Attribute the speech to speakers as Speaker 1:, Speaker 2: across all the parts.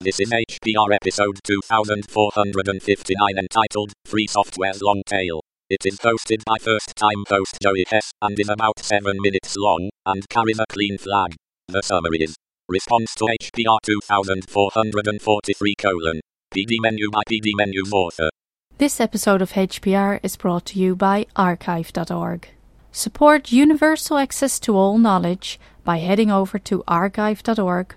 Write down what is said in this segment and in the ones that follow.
Speaker 1: This is HPR episode 2459 entitled Free Software's Long Tail. It is hosted by first time host Joey Hess and is about 7 minutes long and carries a clean flag. The summary is Response to HPR 2443 colon PD menu by PD menu's author.
Speaker 2: This episode of HPR is brought to you by archive.org. Support universal access to all knowledge by heading over to archive.org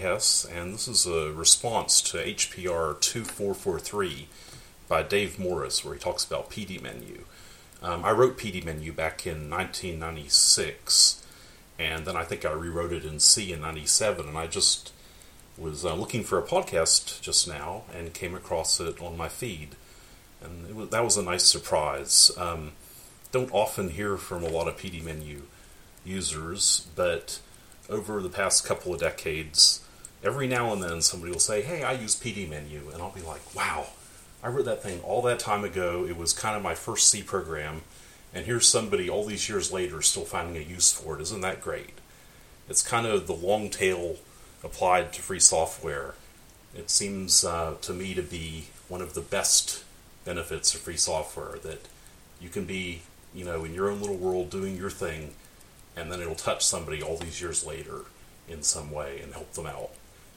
Speaker 3: Hess, and this is a response to HPR 2443 by Dave Morris, where he talks about PD Menu. Um, I wrote PD Menu back in 1996, and then I think I rewrote it in C in 97, and I just was uh, looking for a podcast just now and came across it on my feed. And was, that was a nice surprise. Um, don't often hear from a lot of PD Menu users, but over the past couple of decades, every now and then somebody will say, Hey, I use PD menu. And I'll be like, Wow, I wrote that thing all that time ago. It was kind of my first C program. And here's somebody all these years later still finding a use for it. Isn't that great? It's kind of the long tail applied to free software. It seems uh, to me to be one of the best benefits of free software that you can be, you know, in your own little world doing your thing and then it'll touch somebody all these years later in some way and help them out.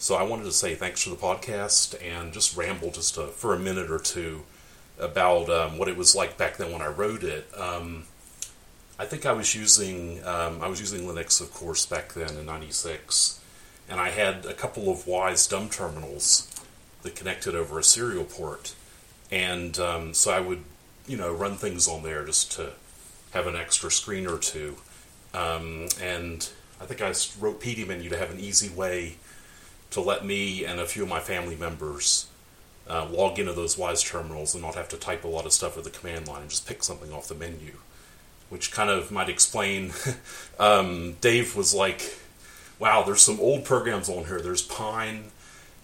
Speaker 3: So I wanted to say thanks for the podcast and just ramble just a, for a minute or two about um, what it was like back then when I wrote it. Um, I think I was using um, I was using Linux, of course, back then in '96, and I had a couple of Wyse dumb terminals that connected over a serial port, and um, so I would you know run things on there just to have an extra screen or two. Um, and I think I wrote PDMenu to have an easy way to let me and a few of my family members uh, log into those Wyse terminals and not have to type a lot of stuff with the command line and just pick something off the menu. Which kind of might explain. um, Dave was like, wow, there's some old programs on here. There's Pine,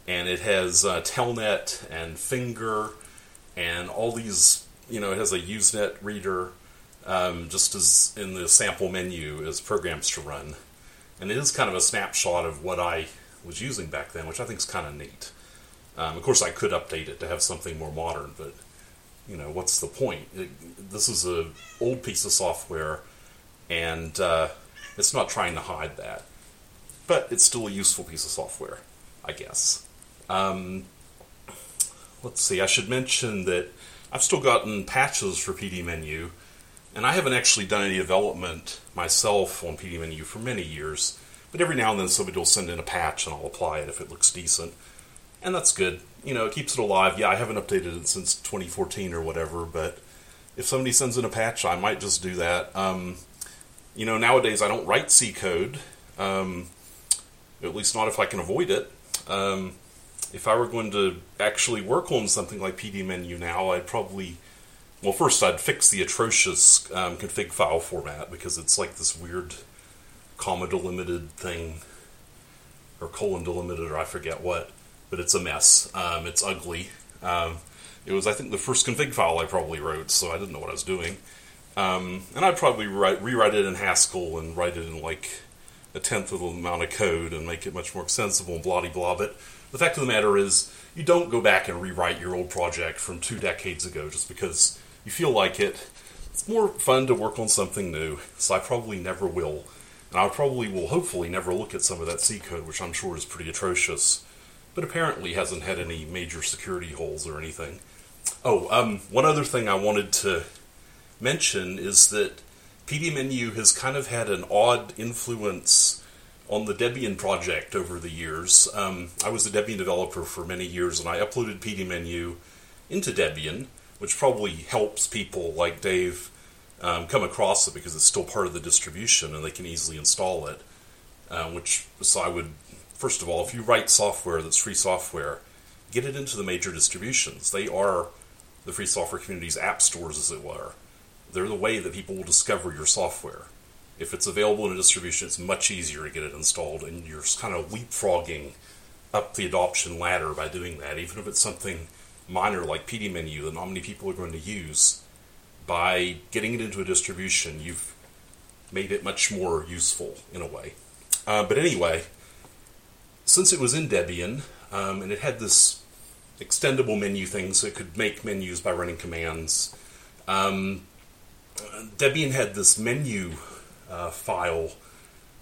Speaker 3: and it has uh, Telnet and Finger, and all these, you know, it has a Usenet reader um, just as in the sample menu as programs to run. And it is kind of a snapshot of what I was using back then, which I think is kind of neat. Um, of course, I could update it to have something more modern, but you know, what's the point? It, this is a old piece of software, and uh, it's not trying to hide that, but it's still a useful piece of software, I guess. Um, let's see. I should mention that I've still gotten patches for PD Menu and I haven't actually done any development myself on PD Menu for many years, but every now and then somebody will send in a patch and I'll apply it if it looks decent. And that's good. You know, it keeps it alive. Yeah, I haven't updated it since 2014 or whatever, but if somebody sends in a patch, I might just do that. Um, you know, nowadays I don't write C code, um, at least not if I can avoid it. Um, if I were going to actually work on something like PD Menu now, I'd probably well, first I'd fix the atrocious um, config file format because it's like this weird comma delimited thing, or colon delimited, or I forget what, but it's a mess. Um, it's ugly. Um, it was, I think, the first config file I probably wrote, so I didn't know what I was doing. Um, and I'd probably write, rewrite it in Haskell and write it in like a tenth of the amount of code and make it much more extensible and blah blah. But the fact of the matter is, you don't go back and rewrite your old project from two decades ago just because you feel like it, it's more fun to work on something new. So I probably never will. And I probably will hopefully never look at some of that C code, which I'm sure is pretty atrocious, but apparently hasn't had any major security holes or anything. Oh, um, one other thing I wanted to mention is that PDMenu has kind of had an odd influence on the Debian project over the years. Um, I was a Debian developer for many years, and I uploaded PDMenu into Debian, which probably helps people like Dave um, come across it because it's still part of the distribution and they can easily install it. Um, which so I would first of all, if you write software that's free software, get it into the major distributions. They are the free software community's app stores, as it were. They're the way that people will discover your software. If it's available in a distribution, it's much easier to get it installed, and you're kind of leapfrogging up the adoption ladder by doing that, even if it's something minor like PDMenu that not many people are going to use. By getting it into a distribution, you've made it much more useful in a way. Uh, but anyway, since it was in Debian um, and it had this extendable menu thing, so it could make menus by running commands. Um, Debian had this menu uh, file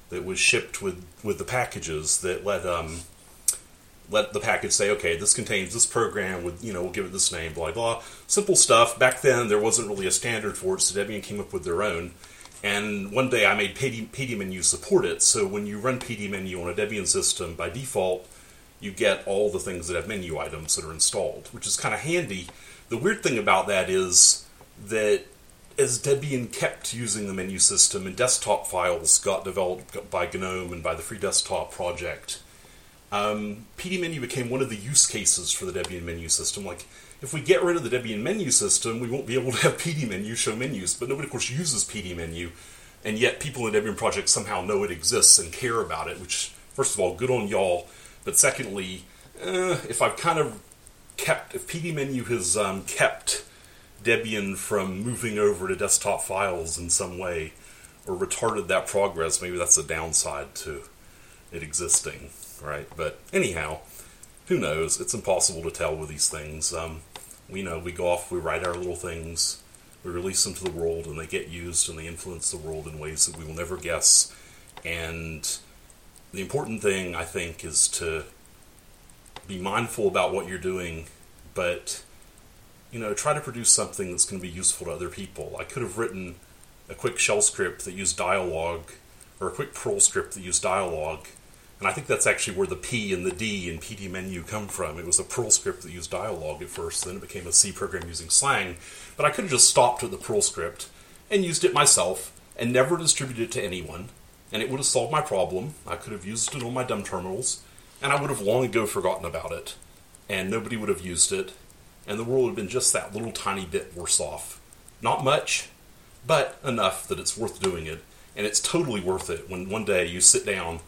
Speaker 3: that was shipped with, with the packages that let um, let the package say, okay, this contains this program with, you know, we'll give it this name, blah, blah. Simple stuff. Back then, there wasn't really a standard for it, so Debian came up with their own. And one day I made PD, PDMenu support it, so when you run PDMenu on a Debian system, by default, you get all the things that have menu items that are installed, which is kind of handy. The weird thing about that is that as Debian kept using the menu system and desktop files got developed by GNOME and by the Free Desktop Project, um, PDMenu became one of the use cases for the Debian menu system. Like, if we get rid of the Debian menu system, we won't be able to have PDMenu show menus. But nobody, of course, uses PDMenu, and yet people in Debian projects somehow know it exists and care about it. Which, first of all, good on y'all. But secondly, eh, if I've kind of kept, if PDMenu has um, kept Debian from moving over to desktop files in some way or retarded that progress, maybe that's a downside to it existing, right? But anyhow, who knows? It's impossible to tell with these things. Um, we know we go off, we write our little things, we release them to the world, and they get used and they influence the world in ways that we will never guess. And the important thing, I think, is to be mindful about what you're doing, but you know, try to produce something that's going to be useful to other people. I could have written a quick shell script that used dialogue, or a quick Perl script that used dialogue, and I think that's actually where the P and the D in PDMenu come from. It was a Perl script that used dialogue at first, then it became a C program using S-Lang. But I could have just stopped at the Perl script and used it myself and never distributed it to anyone, and it would have solved my problem. I could have used it on my dumb terminals, and I would have long ago forgotten about it, and nobody would have used it, and the world would have been just that little tiny bit worse off. Not much, but enough that it's worth doing it, and it's totally worth it when one day you sit down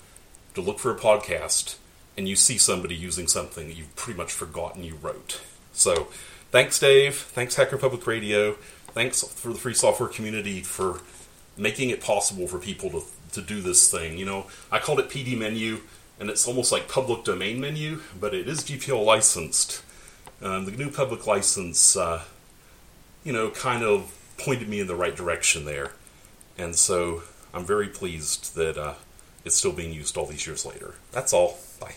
Speaker 3: to look for a podcast and you see somebody using something that you've pretty much forgotten you wrote. So, thanks, Dave. Thanks, Hacker Public Radio. Thanks for the free software community for making it possible for people to, to do this thing. You know, I called it PD Menu, and it's almost like public domain menu, but it is GPL licensed. Um, the GNU public license, uh, you know, kind of pointed me in the right direction there. And so I'm very pleased that uh, it's still being used all these years later. That's all. Bye.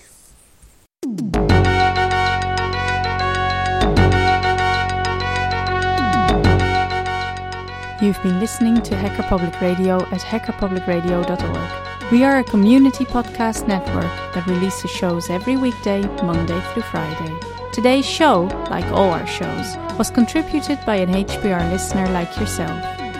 Speaker 2: You've been listening to Hacker Public Radio at hackerpublicradio.org. We are a community podcast network that releases shows every weekday, Monday through Friday. Today's show, like all our shows, was contributed by an HPR listener like yourself.